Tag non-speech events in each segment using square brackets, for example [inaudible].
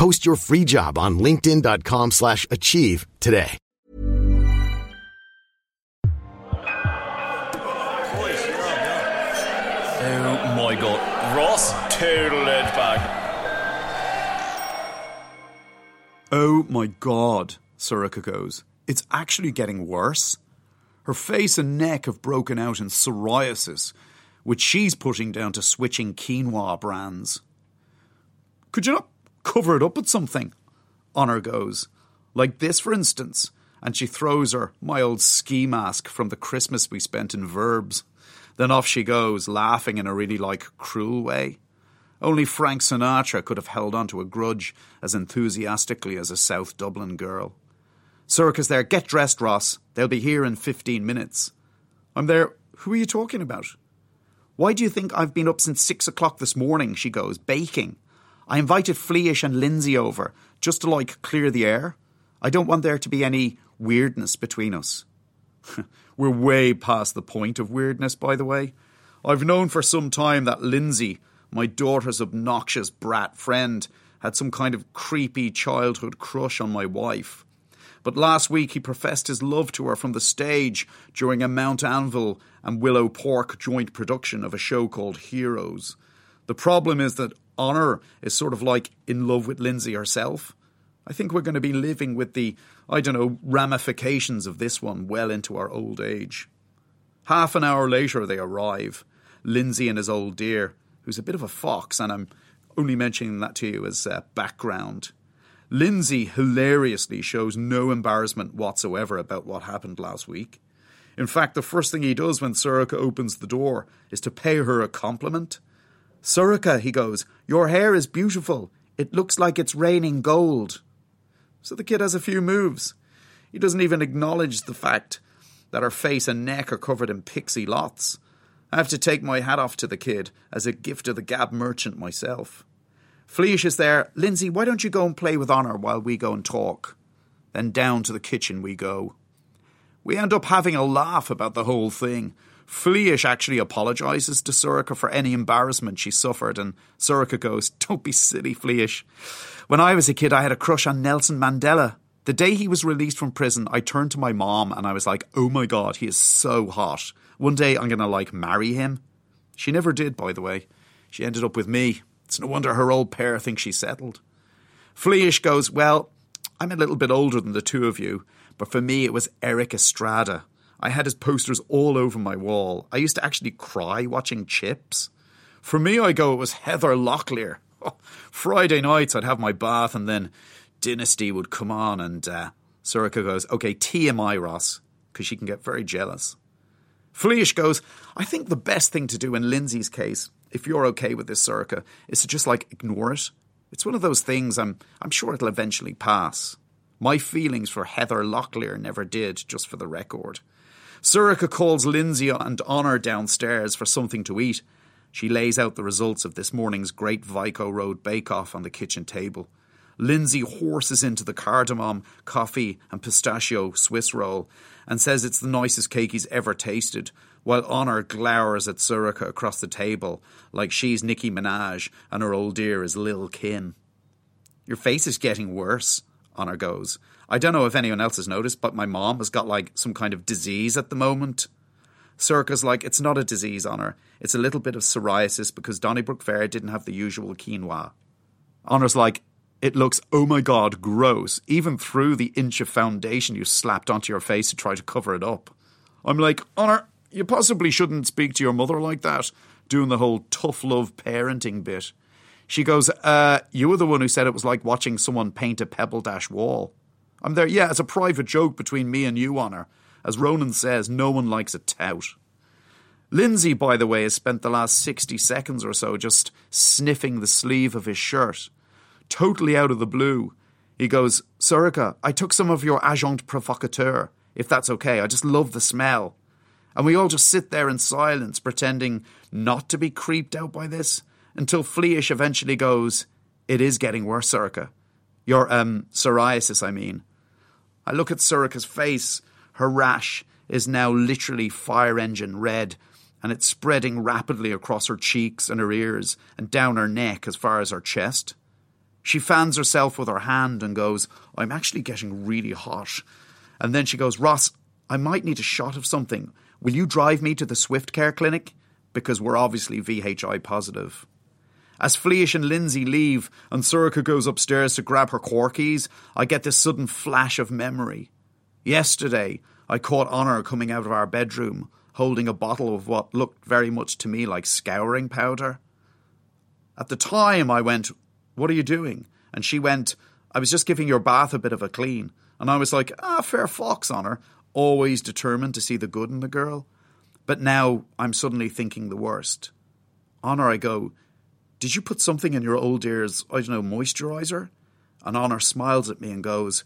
Post your free job on linkedin.com slash achieve today. Oh my god. Ross total it back. Oh my god, Sorcha goes. It's actually getting worse. Her face and neck have broken out in psoriasis, which she's putting down to switching quinoa brands. Could you not cover it up with something? Honor goes. Like this, for instance. And she throws her my old ski mask from the Christmas we spent in Verbier. Then off she goes, laughing in a really like cruel way. Only Frank Sinatra could have held on to a grudge as enthusiastically as a South Dublin girl. Sorcha's there, get dressed, Ross. They'll be here in fifteen minutes. I'm there. Who are you talking about? Why do you think I've been up since six o'clock this morning? She goes, baking. I invited Fleish and Lindsay over just to like clear the air. I don't want there to be any weirdness between us. [laughs] We're way past the point of weirdness, by the way. I've known for some time that Lindsay, my daughter's obnoxious brat friend, had some kind of creepy childhood crush on my wife. But last week he professed his love to her from the stage during a Mount Anville and Willow Park joint production of a show called Heroes. The problem is that Honor is sort of like in love with Lindsay herself. I think we're going to be living with the, I don't know, ramifications of this one well into our old age. Half an hour later, they arrive. Lindsay and his old dear, who's a bit of a fox, and I'm only mentioning that to you as uh, background. Lindsay hilariously shows no embarrassment whatsoever about what happened last week. In fact, the first thing he does when Sorcha opens the door is to pay her a compliment. Sorcha, he goes, your hair is beautiful. It looks like it's raining gold. So the kid has a few moves. He doesn't even acknowledge the fact that her face and neck are covered in pixie lots. I have to take my hat off to the kid as a gift to the Gab merchant myself. Fleash is there. Lindsay, why don't you go and play with Honor while we go and talk? Then down to the kitchen we go. We end up having a laugh about the whole thing. Fleash actually apologises to Sorcha for any embarrassment she suffered, and Sorcha goes, Don't be silly, Fleash. When I was a kid, I had a crush on Nelson Mandela. The day he was released from prison, I turned to my mom and I was like, Oh my god, he is so hot. One day I'm gonna like marry him. She never did, by the way. She ended up with me. It's no wonder her old pair thinks she's settled. Fleash goes, Well, I'm a little bit older than the two of you, but for me it was Erik Estrada. I had his posters all over my wall. I used to actually cry watching Chips. For me, I go, it was Heather Locklear. [laughs] Friday nights, I'd have my bath, and then Dynasty would come on, and uh, Sorcha goes, okay, TMI, Ross, because she can get very jealous. Fleash goes, I think the best thing to do in Lindsay's case, if you're okay with this, Sorcha, is to just like ignore it. It's one of those things I'm I'm sure it'll eventually pass. My feelings for Heather Locklear never did, just for the record. Sorcha calls Lindsay and Honor downstairs for something to eat. She lays out the results of this morning's Great Vico Road Bake Off on the kitchen table. Lindsay horses into the cardamom, coffee, and pistachio Swiss roll and says it's the nicest cake he's ever tasted, while Honor glowers at Sorcha across the table like she's Nicki Minaj and her old dear is Lil Kim. Your face is getting worse, Honor goes. I don't know if anyone else has noticed, but my mom has got like some kind of disease at the moment. Sorcha's like, it's not a disease, Honor. It's a little bit of psoriasis because Donnybrook Fair didn't have the usual quinoa. Honor's like, it looks, oh my god, gross, even through the inch of foundation you slapped onto your face to try to cover it up. I'm like, Honor, you possibly shouldn't speak to your mother like that, doing the whole tough love parenting bit. She goes, uh, you were the one who said it was like watching someone paint a pebble dash wall. I'm there, yeah, it's a private joke between me and you, Honor. As Ronan says, no one likes a tout. Lindsay, by the way, has spent the last 60 seconds or so just sniffing the sleeve of his shirt. Totally out of the blue. He goes, Sorcha, I took some of your agent provocateur, if that's okay. I just love the smell. And we all just sit there in silence, pretending not to be creeped out by this, until Fleish eventually goes, It is getting worse, Sorcha. Your, um, psoriasis, I mean. I look at Sorcha's face. Her rash is now literally fire engine red, and it's spreading rapidly across her cheeks and her ears and down her neck as far as her chest. She fans herself with her hand and goes, I'm actually getting really hot. And then she goes, Ross, I might need a shot of something. Will you drive me to the Swift Care Clinic? Because we're obviously VHI positive. As Fleish and Lindsay leave and Sorcha goes upstairs to grab her corkies, I get this sudden flash of memory. Yesterday, I caught Honor coming out of our bedroom holding a bottle of what looked very much to me like scouring powder. At the time, I went, What are you doing? And she went, I was just giving your bath a bit of a clean. And I was like, Ah, fair fox, Honor, always determined to see the good in the girl. But now I'm suddenly thinking the worst. Honor, I go, Did you put something in your old ear's, I don't know, moisturizer? And Honor smiles at me and goes,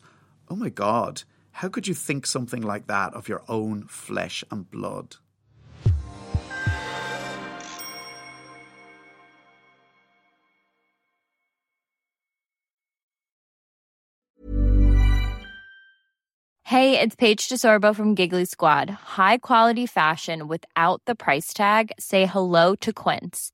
Oh my God, how could you think something like that of your own flesh and blood? Hey, it's Paige DeSorbo from Giggly Squad. High quality fashion without the price tag. Say hello to Quince.